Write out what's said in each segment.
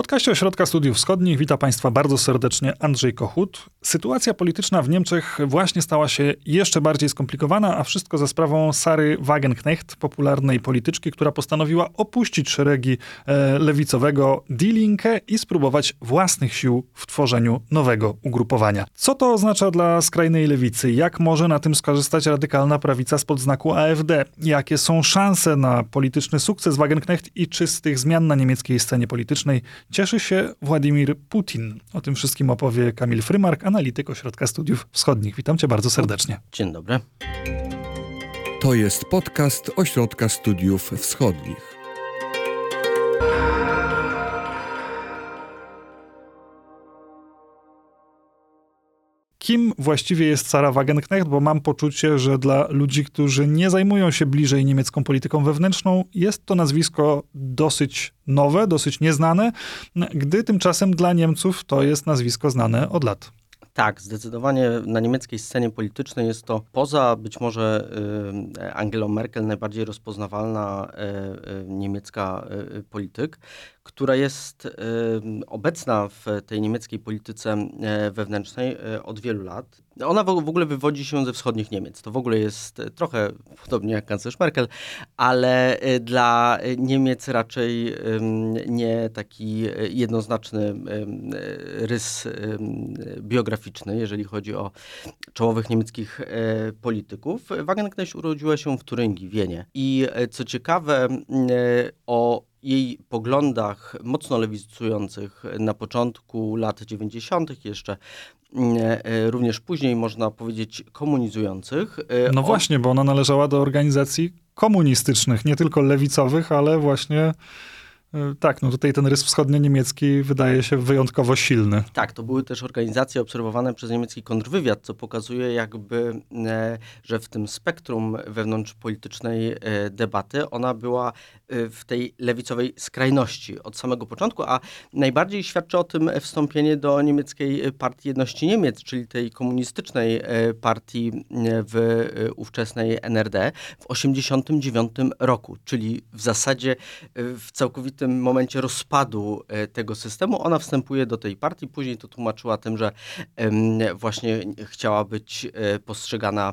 podcaście Ośrodka Studiów Wschodnich witam Państwa bardzo serdecznie Andrzej Kochut. Sytuacja polityczna w Niemczech właśnie stała się jeszcze bardziej skomplikowana, a wszystko za sprawą Sary Wagenknecht, popularnej polityczki, która postanowiła opuścić szeregi e, lewicowego Die Linke i spróbować własnych sił w tworzeniu nowego ugrupowania. Co to oznacza dla skrajnej lewicy? Jak może na tym skorzystać radykalna prawica spod znaku AfD? Jakie są szanse na polityczny sukces Wagenknecht i czy z tych zmian na niemieckiej scenie politycznej cieszy się Władimir Putin. O tym wszystkim opowie Kamil Frymark, analityk Ośrodka Studiów Wschodnich. Witam cię bardzo serdecznie. Dzień dobry. To jest podcast Ośrodka Studiów Wschodnich. Kim właściwie jest Sara Wagenknecht, bo mam poczucie, że dla ludzi, którzy nie zajmują się bliżej niemiecką polityką wewnętrzną, jest to nazwisko dosyć nowe, dosyć nieznane, gdy tymczasem dla Niemców to jest nazwisko znane od lat. Tak, zdecydowanie na niemieckiej scenie politycznej jest to poza być może y, Angelą Merkel najbardziej rozpoznawalna y, y, niemiecka polityk, która jest obecna w tej niemieckiej polityce wewnętrznej od wielu lat. Ona w ogóle wywodzi się ze wschodnich Niemiec. To w ogóle jest trochę podobnie jak kanclerz Merkel, ale dla Niemiec raczej nie taki jednoznaczny rys biograficzny, jeżeli chodzi o czołowych niemieckich polityków. Wagenknecht urodziła się w Turyngii, Wienie. I co ciekawe, o jej poglądach mocno lewicujących na początku lat 90., jeszcze e, również później można powiedzieć komunizujących. E, no właśnie, bo ona należała do organizacji komunistycznych, nie tylko lewicowych, ale właśnie E, tak, no tutaj ten rys wschodnio-niemiecki wydaje się wyjątkowo silny. Tak, to były też organizacje obserwowane przez niemiecki kontrwywiad, co pokazuje jakby, e, że w tym spektrum wewnątrz politycznej e, debaty ona była w tej lewicowej skrajności od samego początku, a najbardziej świadczy o tym wstąpienie do niemieckiej Partii Jedności Niemiec, czyli tej komunistycznej partii w ówczesnej NRD w 1989 roku, czyli w zasadzie w całkowitym tym momencie rozpadu e, tego systemu, ona wstępuje do tej partii. Później to tłumaczyła tym, że właśnie chciała być e, postrzegana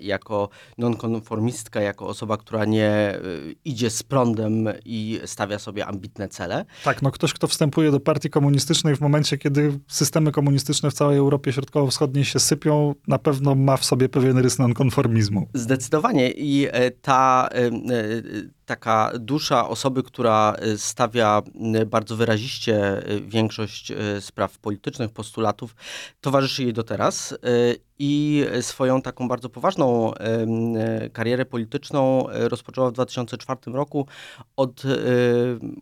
jako nonkonformistka, jako osoba, która nie y, idzie z prądem i stawia sobie ambitne cele. Tak, no ktoś, kto wstępuje do partii komunistycznej w momencie, kiedy systemy komunistyczne w całej Europie Środkowo-Wschodniej się sypią, na pewno ma w sobie pewien rys nonkonformizmu. Zdecydowanie i e, ta e, taka dusza osoby, która stawia bardzo wyraziście większość spraw politycznych, postulatów, towarzyszy jej do teraz i swoją taką bardzo poważną karierę polityczną e, rozpoczęła w 2004 roku od e,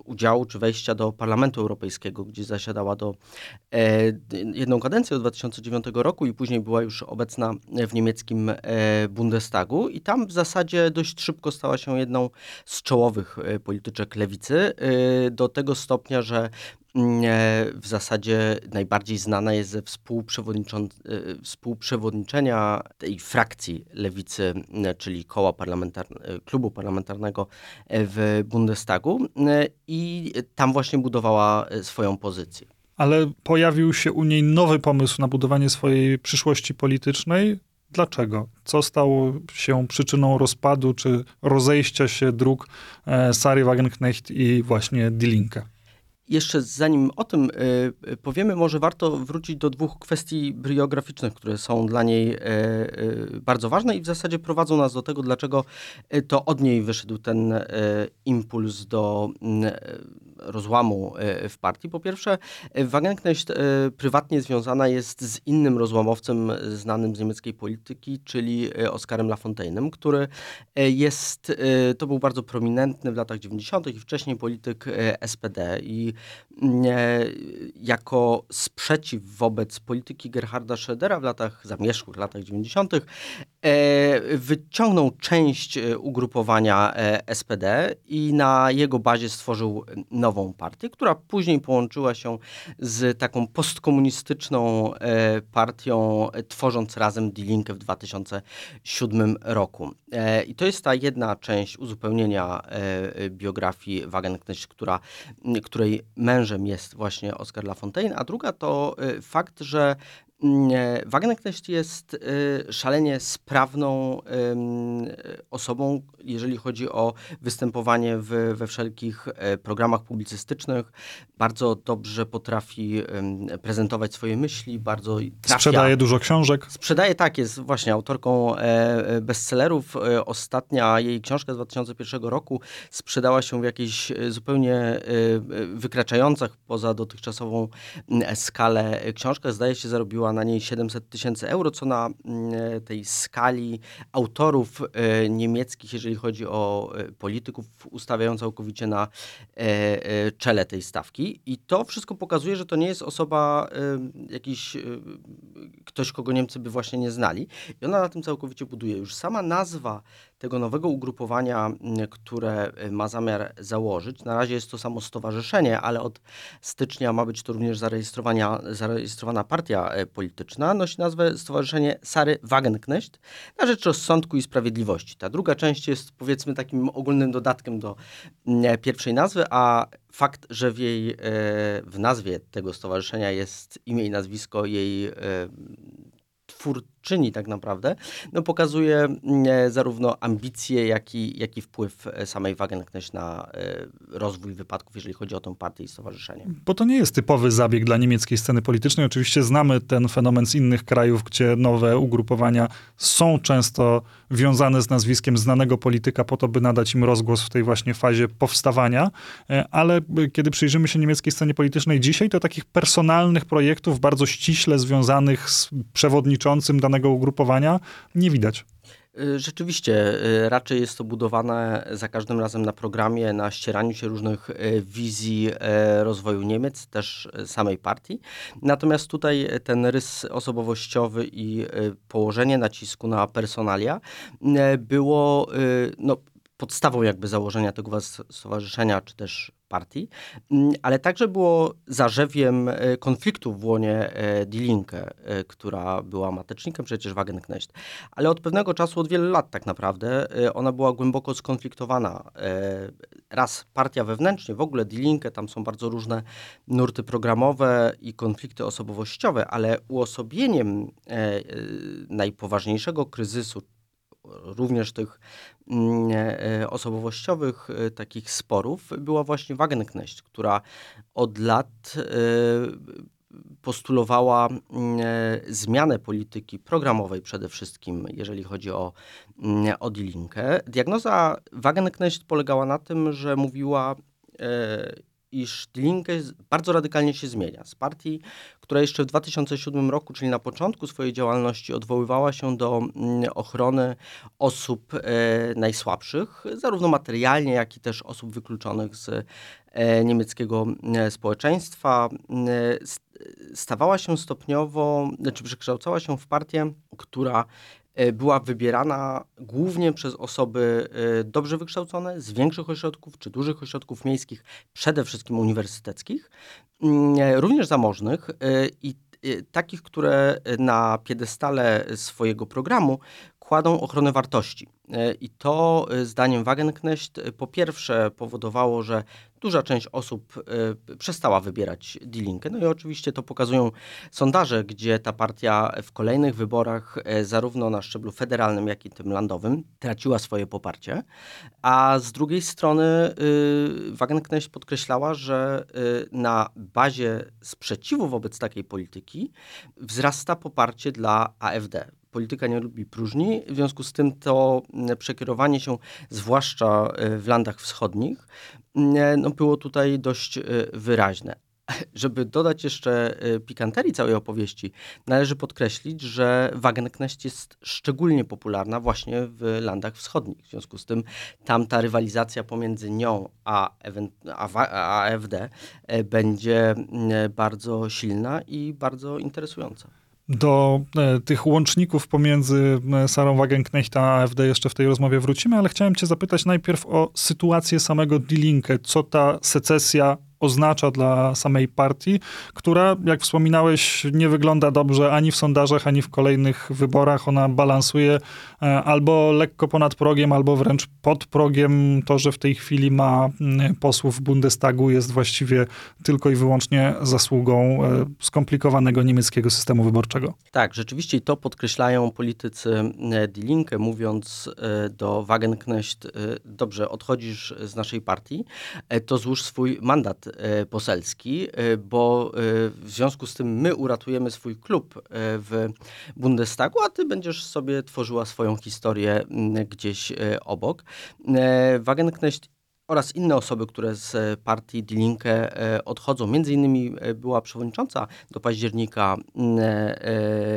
udziału czy wejścia do Parlamentu Europejskiego, gdzie zasiadała do e, jedną kadencję od 2009 roku i później była już obecna w niemieckim Bundestagu. I tam w zasadzie dość szybko stała się jedną z czołowych polityczek lewicy do tego stopnia, że w zasadzie najbardziej znana jest ze współprzewodniczenia tej frakcji lewicy, czyli koła klubu parlamentarnego w Bundestagu i tam właśnie budowała swoją pozycję. Ale pojawił się u niej nowy pomysł na budowanie swojej przyszłości politycznej. Dlaczego? Co stało się przyczyną rozpadu czy rozejścia się dróg e, Sary Wagenknecht i właśnie Die Linke? Jeszcze zanim o tym y, powiemy, może warto wrócić do dwóch kwestii biograficznych, które są dla niej y, y, bardzo ważne i w zasadzie prowadzą nas do tego, dlaczego to od niej wyszedł ten impuls do rozłamu w partii. Po pierwsze, Wagenknecht prywatnie związana jest z innym rozłamowcem znanym z niemieckiej polityki, czyli Oskarem Lafontaine'em, który jest, to był bardzo prominentny w latach 90. i wcześniej polityk SPD i jako sprzeciw wobec polityki Gerharda Schrödera w latach zamierzchłych, latach 90., e, wyciągnął część e, ugrupowania e, SPD i na jego bazie stworzył nową partię, która później połączyła się z taką postkomunistyczną partią, tworząc razem Die Linke w 2007 roku. I to jest ta jedna część uzupełnienia biografii Wagenknecht, która, której mężem jest właśnie Oscar Lafontaine, a druga to fakt, że Wagenknecht jest szalenie sprawną osobą, jeżeli chodzi o występowanie w, we wszelkich programach publicystycznych. Bardzo dobrze potrafi prezentować swoje myśli, bardzo trafia. Sprzedaje dużo książek. Sprzedaje, tak, jest właśnie autorką bestsellerów. Ostatnia jej książka z 2001 roku sprzedała się w jakiejś zupełnie wykraczających poza dotychczasową skalę książkę. Zdaje się, zarobiła na niej 700 tysięcy euro, co na tej skali autorów niemieckich, jeżeli chodzi o polityków, ustawiają całkowicie na czele tej stawki. I to wszystko pokazuje, że to nie jest osoba jakiś ktoś, kogo Niemcy by właśnie nie znali. I ona na tym całkowicie buduje. Już sama nazwa tego nowego ugrupowania, które ma zamiar założyć, na razie jest to samo stowarzyszenie, ale od stycznia ma być to również zarejestrowana partia e, polityczna, nosi nazwę Stowarzyszenie Sary Wagenknecht na rzecz rozsądku i sprawiedliwości. Ta druga część jest powiedzmy takim ogólnym dodatkiem do pierwszej nazwy, a fakt, że w jej, e, w nazwie tego stowarzyszenia jest imię i nazwisko jej e, twórczyni tak naprawdę, no pokazuje mm, e, zarówno ambicje, jak i, jak i wpływ e, samej Wagenknecht na e, rozwój wypadków, jeżeli chodzi o tę partię i stowarzyszenie. Bo to nie jest typowy zabieg dla niemieckiej sceny politycznej. Oczywiście znamy ten fenomen z innych krajów, gdzie nowe ugrupowania są często wiązane z nazwiskiem znanego polityka po to, by nadać im rozgłos w tej właśnie fazie powstawania, ale kiedy przyjrzymy się niemieckiej scenie politycznej dzisiaj, to takich personalnych projektów bardzo ściśle związanych z przewodniczącym danego danego ugrupowania nie widać. Y, rzeczywiście, y, raczej jest to budowane za każdym razem na programie, na ścieraniu się różnych y, wizji rozwoju Niemiec, też samej partii. Natomiast tutaj ten rys osobowościowy i położenie nacisku na personalia było no, podstawą jakby założenia tego stowarzyszenia, czy też partii, mm, ale także było zarzewiem e, konfliktu w łonie e, Die Linke, e, która była matecznikiem przecież Wagenknecht. Ale od pewnego czasu, od wielu lat tak naprawdę, ona była głęboko skonfliktowana. Raz partia wewnętrznie, w ogóle Die Linke, tam są bardzo różne nurty programowe i konflikty osobowościowe, ale uosobieniem najpoważniejszego kryzysu również tych mm, e, osobowościowych e, takich sporów była właśnie Wagenknecht, która od lat e, postulowała mm, zmianę polityki programowej przede wszystkim, jeżeli chodzi o, mm, o Die Linke. Diagnoza Wagenknecht polegała na tym, że mówiła iż Die Linke bardzo radykalnie się zmienia. Z partii, która jeszcze w 2007 roku, czyli na początku swojej działalności, odwoływała się do mm, ochrony osób e, najsłabszych, zarówno materialnie, jak i też osób wykluczonych z e, niemieckiego e, społeczeństwa, stawała się stopniowo, znaczy przekształcała się w partię, która była wybierana głównie przez osoby e, dobrze wykształcone, z większych ośrodków czy dużych ośrodków miejskich, przede wszystkim uniwersyteckich, mm, e, również zamożnych i takich, które na piedestale swojego programu kładą ochronę wartości. I to zdaniem Wagenknecht po pierwsze powodowało, że duża część osób przestała wybierać D-Linkę. No i oczywiście to pokazują sondaże, gdzie ta partia w kolejnych wyborach, zarówno na szczeblu federalnym, jak i tym landowym, traciła swoje poparcie. A z drugiej strony Wagenknecht podkreślała, że na bazie sprzeciwu wobec takiej polityki wzrasta poparcie dla AfD polityka nie lubi próżni, w związku z tym to mm, przekierowanie się, zwłaszcza y, w landach wschodnich, no, było tutaj dość y, wyraźne. Żeby dodać jeszcze pikanterii całej opowieści, należy podkreślić, że Wagenknecht jest szczególnie popularna właśnie w landach wschodnich. W związku z tym tam ta rywalizacja pomiędzy nią a, AfD będzie bardzo silna i bardzo interesująca. Do e, tych łączników pomiędzy e, Sarą Wagenknecht a AfD jeszcze w tej rozmowie wrócimy, ale chciałem cię zapytać najpierw o sytuację samego D-Linkę. Co ta secesja oznacza dla samej partii, która, jak wspominałeś, nie wygląda dobrze ani w sondażach, ani w kolejnych wyborach. Ona balansuje e, albo lekko ponad progiem, albo wręcz pod progiem. To, że w tej chwili ma mm, posłów w Bundestagu jest właściwie tylko i wyłącznie zasługą e, skomplikowanego niemieckiego systemu wyborczego. Tak, rzeczywiście to podkreślają politycy e, Die Linke, mówiąc do Wagenknecht, dobrze, odchodzisz z naszej partii, to złóż swój mandat poselski, bo w związku z tym my uratujemy swój klub w Bundestagu, a ty będziesz sobie tworzyła swoją historię gdzieś obok. Wagenknecht oraz inne osoby, które z partii Die Linke odchodzą. Między innymi była przewodnicząca do października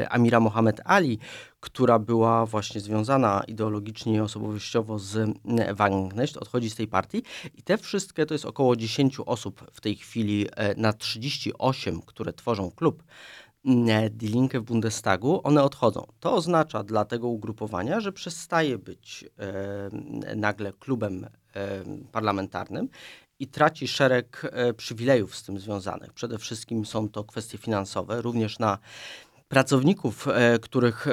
Amira Mohamed Ali, która była właśnie związana ideologicznie i osobowościowo z Wagenknecht, odchodzi z tej partii i te wszystkie, to jest około 10 osób w tej chwili na 38, które tworzą klub Die Linke w Bundestagu, one odchodzą. To oznacza dla tego ugrupowania, że przestaje być e, nagle klubem e, parlamentarnym i traci szereg e, przywilejów z tym związanych. Przede wszystkim są to kwestie finansowe, również na pracowników, e, których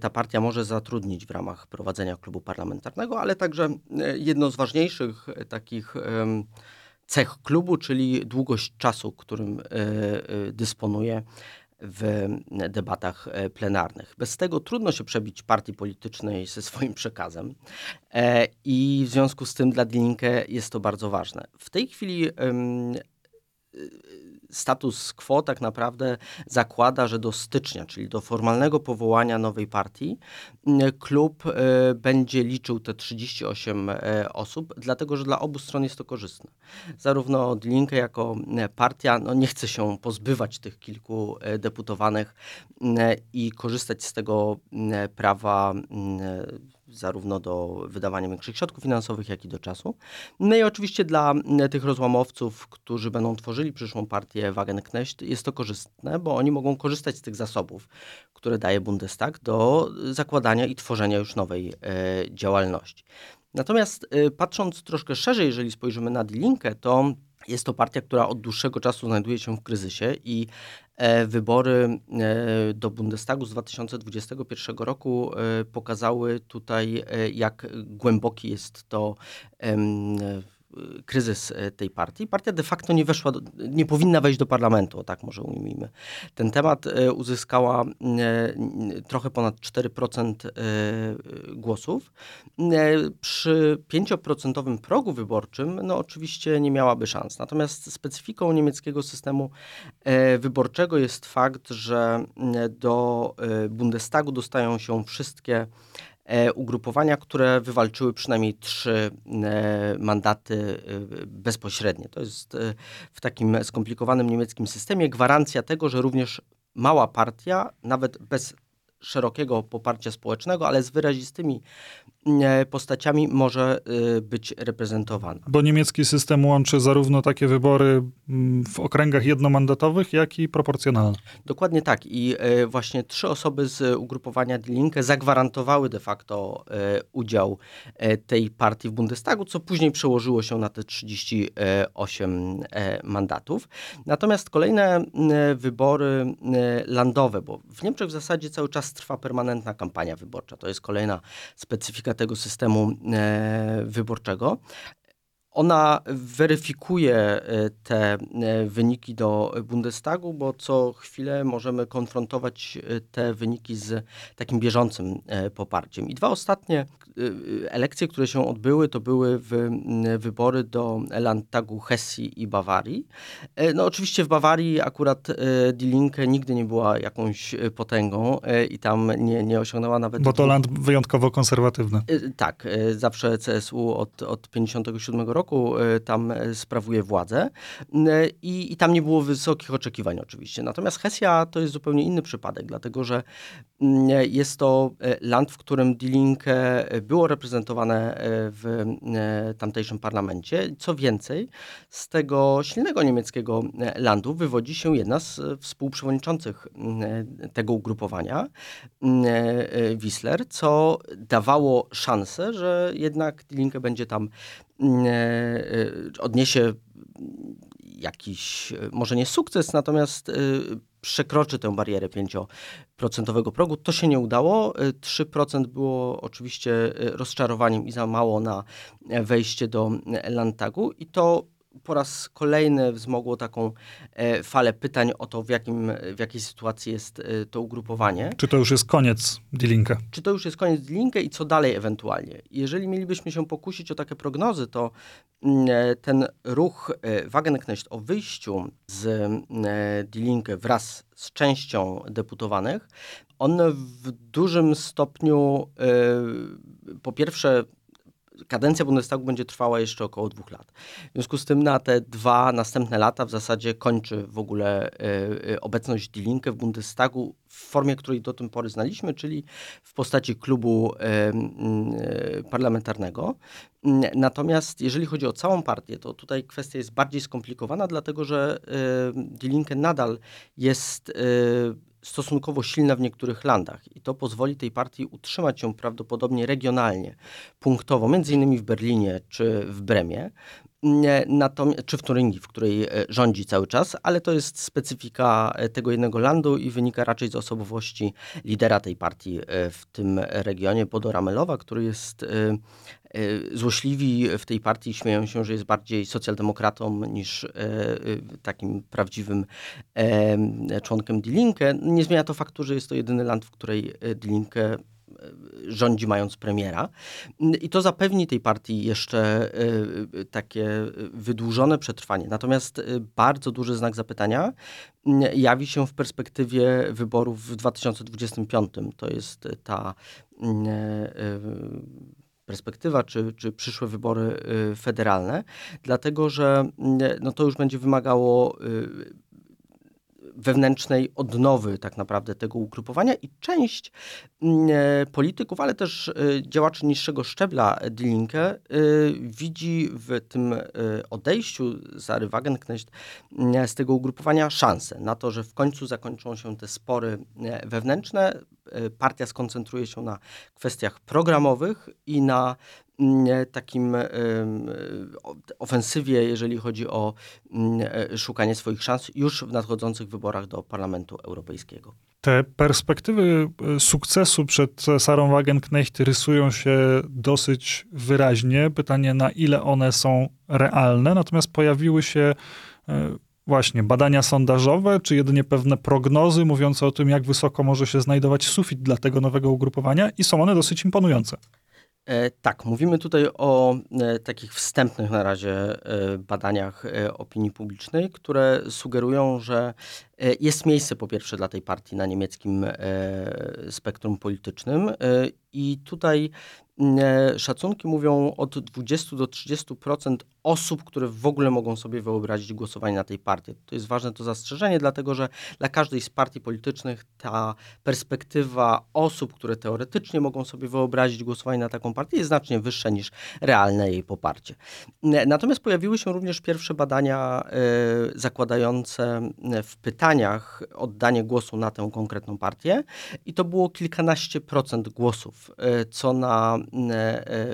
ta partia może zatrudnić w ramach prowadzenia klubu parlamentarnego, ale także e, jedno z ważniejszych takich cech klubu, czyli długość czasu, którym dysponuje w debatach plenarnych. Bez tego trudno się przebić partii politycznej ze swoim przekazem i w związku z tym dla Linke jest to bardzo ważne. W tej chwili status quo tak naprawdę zakłada, że do stycznia, czyli do formalnego powołania nowej partii, klub e, będzie liczył te 38 e, osób, dlatego że dla obu stron jest to korzystne. Zarówno Linke jako partia no nie chce się pozbywać tych kilku e, deputowanych i korzystać z tego prawa zarówno do wydawania większych środków finansowych, jak i do czasu. No i oczywiście dla tych rozłamowców, którzy będą tworzyli przyszłą partię Wagenknecht, jest to korzystne, bo oni mogą korzystać z tych zasobów, które daje Bundestag do zakładania i tworzenia już nowej e, działalności. Natomiast e, patrząc troszkę szerzej, jeżeli spojrzymy na Die Linke, to jest to partia, która od dłuższego czasu znajduje się w kryzysie i e, wybory e, do Bundestagu z 2021 roku e, pokazały tutaj, jak głęboki jest to kryzys e, tej partii. Partia de facto nie weszła, do, nie powinna wejść do parlamentu, tak może ujmijmy. Ten temat e, uzyskała e, trochę ponad 4% głosów. Przy 5% progu wyborczym, no oczywiście nie miałaby szans. Natomiast specyfiką niemieckiego systemu wyborczego jest fakt, że do Bundestagu dostają się wszystkie ugrupowania, które wywalczyły przynajmniej trzy e, mandaty e, bezpośrednie. To jest w takim skomplikowanym niemieckim systemie gwarancja tego, że również mała partia, nawet bez szerokiego poparcia społecznego, ale z wyrazistymi E, postaciami może e, być reprezentowana. Bo niemiecki system łączy zarówno takie wybory w okręgach jednomandatowych, jak i proporcjonalne. Dokładnie tak. I e, właśnie trzy osoby z ugrupowania Die Linke zagwarantowały de facto udział tej partii w Bundestagu, co później przełożyło się na te 38 mandatów. Natomiast kolejne wybory landowe, bo w Niemczech w zasadzie cały czas trwa permanentna kampania wyborcza. To jest kolejna specyfika tego systemu e, wyborczego. Ona weryfikuje e, te e, wyniki do Bundestagu, bo co chwilę możemy konfrontować te wyniki z takim bieżącym poparciem. I dwa ostatnie elekcje, które się odbyły, to były wybory do Landtagu Hesji i Bawarii. No oczywiście w Bawarii akurat Die Linke nigdy nie była jakąś potęgą i tam nie, nie osiągnęła nawet... Bo to land wyjątkowo konserwatywny. Tak, zawsze CSU od, od 57 roku roku e, tam e, sprawuje władzę e, i, i tam nie było wysokich oczekiwań oczywiście. Natomiast Hesja to jest zupełnie inny przypadek, dlatego że mm, jest to land, w którym Die Linke było reprezentowane w tamtejszym parlamencie. Co więcej, z tego silnego niemieckiego landu wywodzi się jedna z współprzewodniczących tego ugrupowania, Wissler, co dawało szansę, że jednak Die Linke będzie tam odniesie jakiś, może nie sukces, natomiast przekroczy tę barierę 5% progu. To się nie udało. 3% było oczywiście rozczarowaniem i za mało na wejście do Landtagu i to po raz kolejny wzmogło taką e, falę pytań o to, w, jakim, w jakiej sytuacji jest e, to ugrupowanie. Czy to już jest koniec D-Linka? Czy to już jest koniec D-Linka i co dalej ewentualnie? Jeżeli mielibyśmy się pokusić o takie prognozy, to mm, e, ten ruch Wagenknecht o wyjściu z D-Linkę wraz z częścią deputowanych, on w dużym stopniu po pierwsze kadencja Bundestagu będzie trwała jeszcze około dwóch lat. W związku z tym na te dwa następne lata w zasadzie kończy w ogóle y, y, obecność Die Linke w Bundestagu w formie, której do tej pory znaliśmy, czyli w postaci klubu y, parlamentarnego. Natomiast jeżeli chodzi o całą partię, to tutaj kwestia jest bardziej skomplikowana, dlatego że Die Linke nadal jest stosunkowo silna w niektórych landach i to pozwoli tej partii utrzymać się prawdopodobnie regionalnie, punktowo, między innymi w Berlinie czy w Bremie, czy w Turyngii, w której e, rządzi cały czas, ale to jest specyfika e, tego jednego landu i wynika raczej z osobowości lidera tej partii e, w tym regionie, Bodo Ramelowa, który jest złośliwi w tej partii śmieją się, że jest bardziej socjaldemokratą niż takim prawdziwym członkiem Die Linke. Nie zmienia to faktu, że jest to jedyny land, w której Die Linke rządzi mając premiera. I to zapewni tej partii jeszcze y, takie wydłużone przetrwanie. Natomiast y, bardzo duży znak zapytania y, jawi się w perspektywie wyborów w 2025. To jest ta perspektywa, czy, czy przyszłe wybory federalne, dlatego że no to już będzie wymagało wewnętrznej odnowy tak naprawdę tego ugrupowania i część mm, e, polityków, ale też e, działaczy niższego szczebla Die Linke e, widzi w tym odejściu Sary Wagenknecht z tego ugrupowania szansę na to, że w końcu zakończą się te spory wewnętrzne. Partia skoncentruje się na kwestiach programowych i na takim ofensywie, jeżeli chodzi o e, szukanie swoich szans już w nadchodzących wyborach do Parlamentu Europejskiego. Te perspektywy e, sukcesu przed Sarą Wagenknecht rysują się dosyć wyraźnie. Pytanie, na ile one są realne, natomiast pojawiły się e, właśnie badania sondażowe, czy jedynie pewne prognozy mówiące o tym, jak wysoko może się znajdować sufit dla tego nowego ugrupowania i są one dosyć imponujące. E, tak, mówimy tutaj o e, takich wstępnych na razie e, badaniach opinii publicznej, które sugerują, że jest miejsce po pierwsze dla tej partii na niemieckim spektrum politycznym i tutaj szacunki mówią od 20 do 30% osób, które w ogóle mogą sobie wyobrazić głosowanie na tej partii. To jest ważne to zastrzeżenie, dlatego że dla każdej z partii politycznych ta perspektywa osób, które teoretycznie mogą sobie wyobrazić głosowanie na taką partię jest znacznie wyższa niż realne jej poparcie. Natomiast pojawiły się również pierwsze badania y, zakładające w pytaniach oddanie głosu na tę konkretną partię i to było kilkanaście procent głosów, y, co na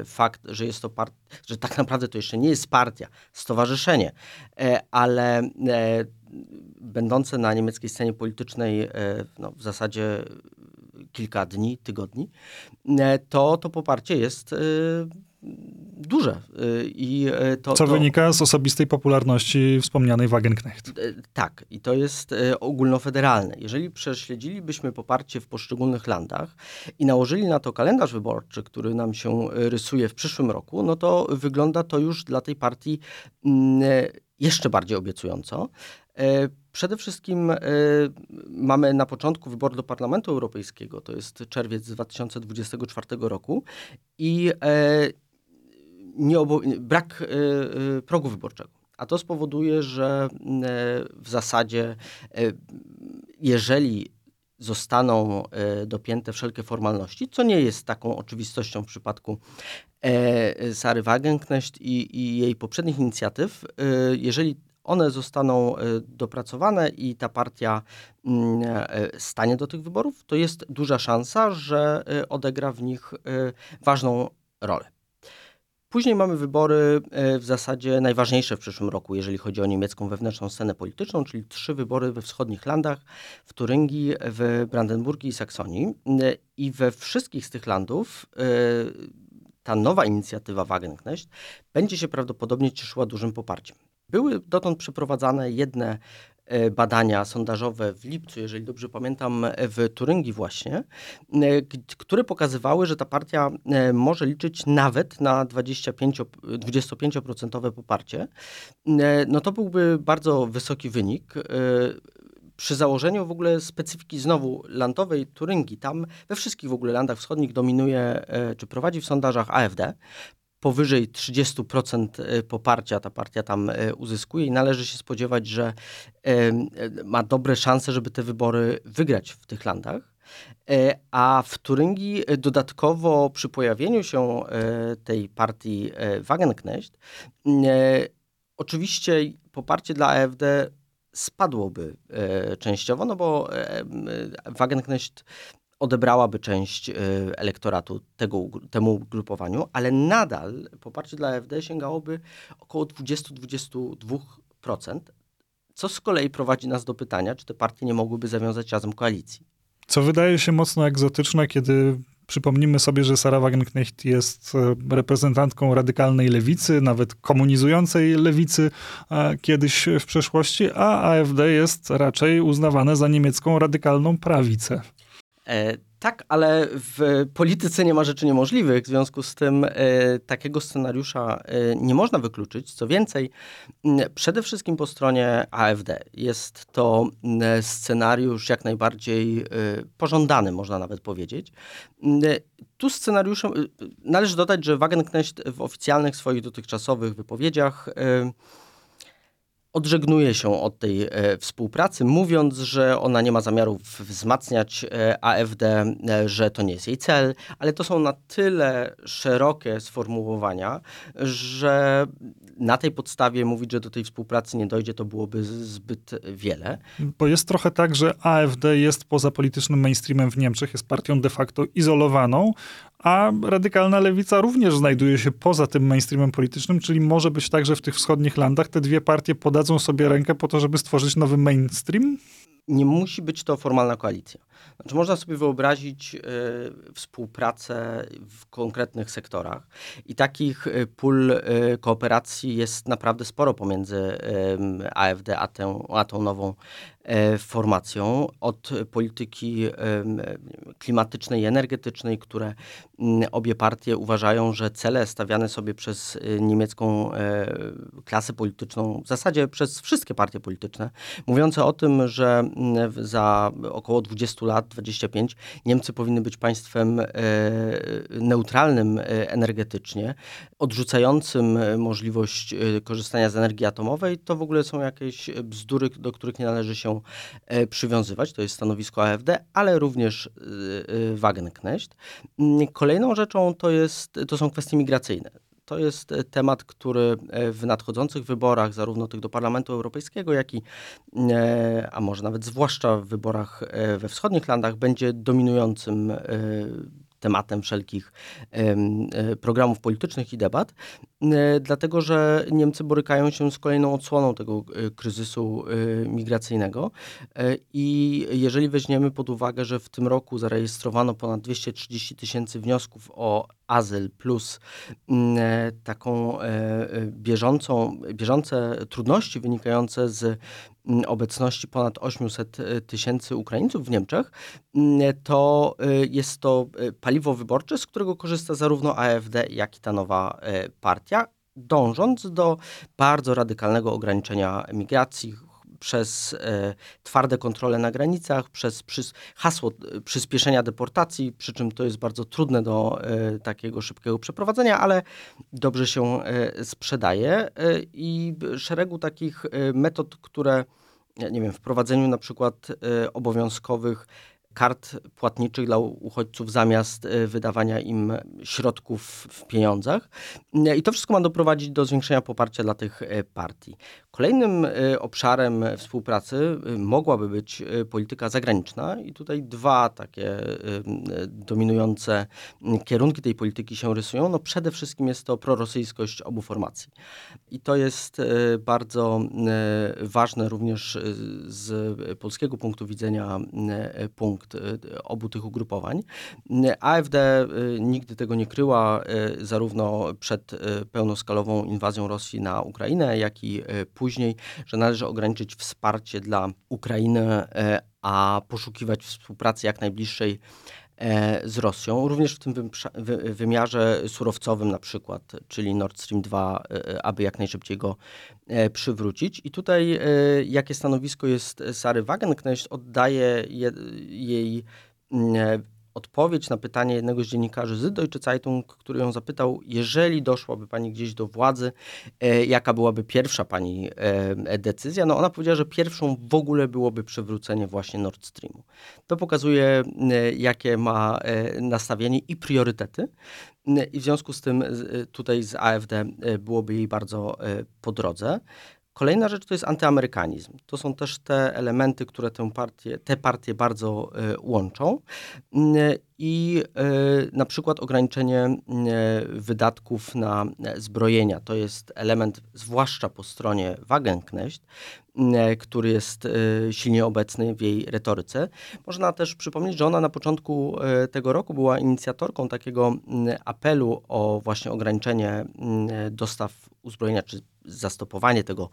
y, fakt, że jest to partia, że tak naprawdę to jeszcze nie jest partia, stowarzyszenie, e, ale e, będące na niemieckiej scenie politycznej e, no, w zasadzie kilka dni, tygodni, to to poparcie jest duże. I to, Co to, wynika z osobistej popularności wspomnianej Wagenknecht. Tak, i to jest ogólnofederalne. Jeżeli prześledzilibyśmy poparcie w poszczególnych landach i nałożyli na to kalendarz wyborczy, który nam się rysuje w przyszłym roku, no to wygląda to już dla tej partii mm, jeszcze bardziej obiecująco. Przede wszystkim y, mamy na początku wybór do Parlamentu Europejskiego, to jest czerwiec 2024 roku i y, brak y, progu wyborczego. A to spowoduje, że w zasadzie jeżeli zostaną dopięte wszelkie formalności, co nie jest taką oczywistością w przypadku Sary Wagenknecht i, i jej poprzednich inicjatyw, jeżeli one zostaną e, dopracowane i ta partia mm, e, stanie do tych wyborów, to jest duża szansa, że e, odegra w nich ważną rolę. Później mamy wybory w zasadzie najważniejsze w przyszłym roku, jeżeli chodzi o niemiecką wewnętrzną scenę polityczną, czyli trzy wybory we wschodnich landach, w Turyngii, w Brandenburgii i Saksonii. I we wszystkich z tych landów ta nowa inicjatywa Wagenknecht będzie się prawdopodobnie cieszyła dużym poparciem. Były dotąd przeprowadzane jedne e, badania sondażowe w lipcu, jeżeli dobrze pamiętam, w Turyngii właśnie, e, które pokazywały, że ta partia e, może liczyć nawet na 25, 25% poparcie. No to byłby bardzo wysoki wynik przy założeniu w ogóle specyfiki znowu landowej Turyngii, tam we wszystkich w ogóle landach wschodnich dominuje, czy prowadzi w sondażach AfD powyżej 30% e, poparcia ta partia tam e, uzyskuje i należy się spodziewać, że e, ma dobre szanse, żeby te wybory wygrać w tych landach. A w Turyngii dodatkowo przy pojawieniu się tej partii Wagenknecht, oczywiście poparcie dla AfD spadłoby częściowo, no bo Wagenknecht odebrałaby część y, elektoratu tego, temu ugrupowaniu, ale nadal poparcie dla AfD sięgałoby około 20-22%, co z kolei prowadzi nas do pytania, czy te partie nie mogłyby zawiązać razem koalicji. Co wydaje się mocno egzotyczne, kiedy Przypomnijmy sobie, że Sara Wagenknecht jest e, reprezentantką radykalnej lewicy, nawet komunizującej lewicy e, kiedyś w przeszłości, a AfD jest raczej uznawane za niemiecką radykalną prawicę. E, tak, ale w polityce nie ma rzeczy niemożliwych. W związku z tym e, takiego scenariusza e, nie można wykluczyć. Co więcej, przede wszystkim po stronie AfD jest to scenariusz jak najbardziej pożądany, można nawet powiedzieć. Tu scenariuszem należy dodać, że Wagenknecht w oficjalnych swoich dotychczasowych wypowiedziach odżegnuje się od tej e, współpracy, mówiąc, że ona nie ma zamiaru wzmacniać e, AfD, e, że to nie jest jej cel, ale to są na tyle szerokie sformułowania, że na tej podstawie mówić, że do tej współpracy nie dojdzie, to byłoby zbyt wiele. Bo jest trochę tak, że AfD jest poza politycznym mainstreamem w Niemczech, jest partią de facto izolowaną, a radykalna lewica również znajduje się poza tym mainstreamem politycznym, czyli może być tak, że w tych wschodnich landach te dwie partie podadzą sobie rękę po to, żeby stworzyć nowy mainstream? Nie musi być to formalna koalicja. Znaczy, można sobie wyobrazić y, współpracę w konkretnych sektorach? I takich y, pól y, kooperacji jest naprawdę sporo pomiędzy AfD a, a tą nową E, formacją od polityki klimatycznej i energetycznej, które obie partie uważają, że cele stawiane sobie przez y, niemiecką e, klasę polityczną, w zasadzie przez wszystkie partie polityczne, mówiące o tym, że za około 20 lat, 25, Niemcy powinny być państwem e, neutralnym energetycznie, odrzucającym możliwość korzystania z energii atomowej, to w ogóle są jakieś bzdury, do których nie należy się E, przywiązywać, to jest stanowisko AfD, ale również e, e, Wagenknecht. Mm, kolejną rzeczą to, jest, to są kwestie migracyjne. To jest temat, który w nadchodzących wyborach, zarówno tych do Parlamentu Europejskiego, jak i, a może nawet zwłaszcza w wyborach we wschodnich landach, będzie dominującym tematem wszelkich e, programów politycznych i debat, e, dlatego że Niemcy borykają się z kolejną odsłoną tego e, kryzysu migracyjnego. I jeżeli weźmiemy pod uwagę, że w tym roku zarejestrowano ponad 230 tysięcy wniosków o azyl plus taką bieżącą, bieżące trudności wynikające z obecności ponad 800 e, tysięcy Ukraińców w Niemczech, to e, jest to e, paliwo wyborcze, z którego korzysta zarówno AfD, jak i ta nowa partia, dążąc do bardzo radykalnego ograniczenia migracji, przez e, twarde kontrole na granicach, przez hasło przyspieszenia deportacji, przy czym to jest bardzo trudne do e, takiego szybkiego przeprowadzenia, ale dobrze się e, sprzedaje i szeregu takich metod, które nie wiem, wprowadzeniu na przykład obowiązkowych kart płatniczych dla uchodźców zamiast e, wydawania im środków w pieniądzach. I to wszystko ma doprowadzić do zwiększenia poparcia dla tych partii. Kolejnym obszarem współpracy mogłaby być polityka zagraniczna i tutaj dwa takie dominujące kierunki tej polityki się rysują. No przede wszystkim jest to prorosyjskość obu formacji. I to jest bardzo ważne również z polskiego punktu widzenia punkt obu tych ugrupowań. AfD nigdy tego nie kryła, zarówno przed pełnoskalową inwazją Rosji na Ukrainę, jak i później, że należy ograniczyć wsparcie dla Ukrainy, a poszukiwać współpracy jak najbliższej E, z Rosją, również w tym wymiarze surowcowym na przykład, czyli Nord Stream 2, e, aby jak najszybciej go e, przywrócić. I tutaj jakie stanowisko jest Sary Wagenknecht, oddaje jej mm, odpowiedź na pytanie jednego z dziennikarzy z Deutsche Zeitung, który ją zapytał, jeżeli doszłaby pani gdzieś do władzy, e, jaka byłaby pierwsza pani e, decyzja? No ona powiedziała, że pierwszą w ogóle byłoby przywrócenie właśnie Nord Streamu. To pokazuje, e, jakie ma e, nastawienie i priorytety. E, I w związku z tym e, tutaj z AfD byłoby jej bardzo po drodze. Kolejna rzecz to jest antyamerykanizm. To są też te elementy, które tę partię, te partie bardzo y, łączą. I y, na przykład ograniczenie wydatków na zbrojenia. To jest element, zwłaszcza po stronie Wagenknecht, który jest silnie obecny w jej retoryce. Można też przypomnieć, że ona na początku tego roku była inicjatorką takiego apelu o właśnie ograniczenie dostaw uzbrojenia czy zastopowanie tego,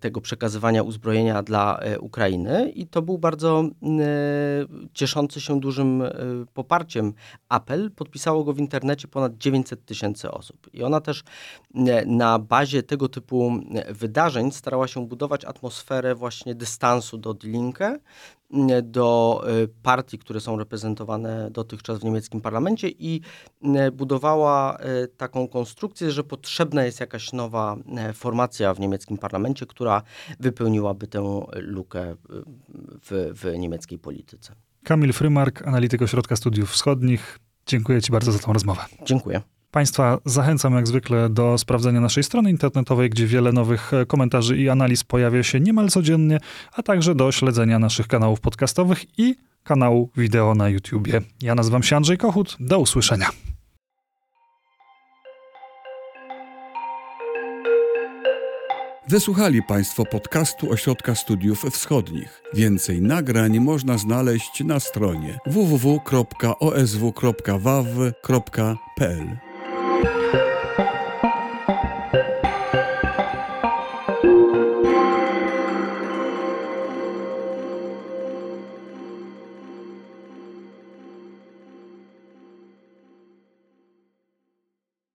tego przekazywania uzbrojenia dla e, Ukrainy i to był bardzo cieszący się dużym e, poparciem apel. Podpisało go w internecie ponad 900 tysięcy osób. I ona też na bazie tego typu wydarzeń starała się budować atmosferę właśnie dystansu do Dilinkę, do y, partii, które są reprezentowane dotychczas w niemieckim parlamencie i y, budowała taką konstrukcję, że potrzebna jest jakaś nowa formacja w niemieckim parlamencie, która wypełniłaby tę lukę w, w niemieckiej polityce. Kamil Frymark, analityk Ośrodka Studiów Wschodnich. Dziękuję Ci bardzo za tę rozmowę. Dziękuję. Państwa zachęcam jak zwykle do sprawdzenia naszej strony internetowej, gdzie wiele nowych e, komentarzy i analiz pojawia się niemal codziennie, a także do śledzenia naszych kanałów podcastowych i kanału wideo na YouTubie. Ja nazywam się Andrzej Kochut. Do usłyszenia. Wysłuchali Państwo podcastu Ośrodka Studiów Wschodnich. Więcej nagrań można znaleźć na stronie www.osw.waw.pl.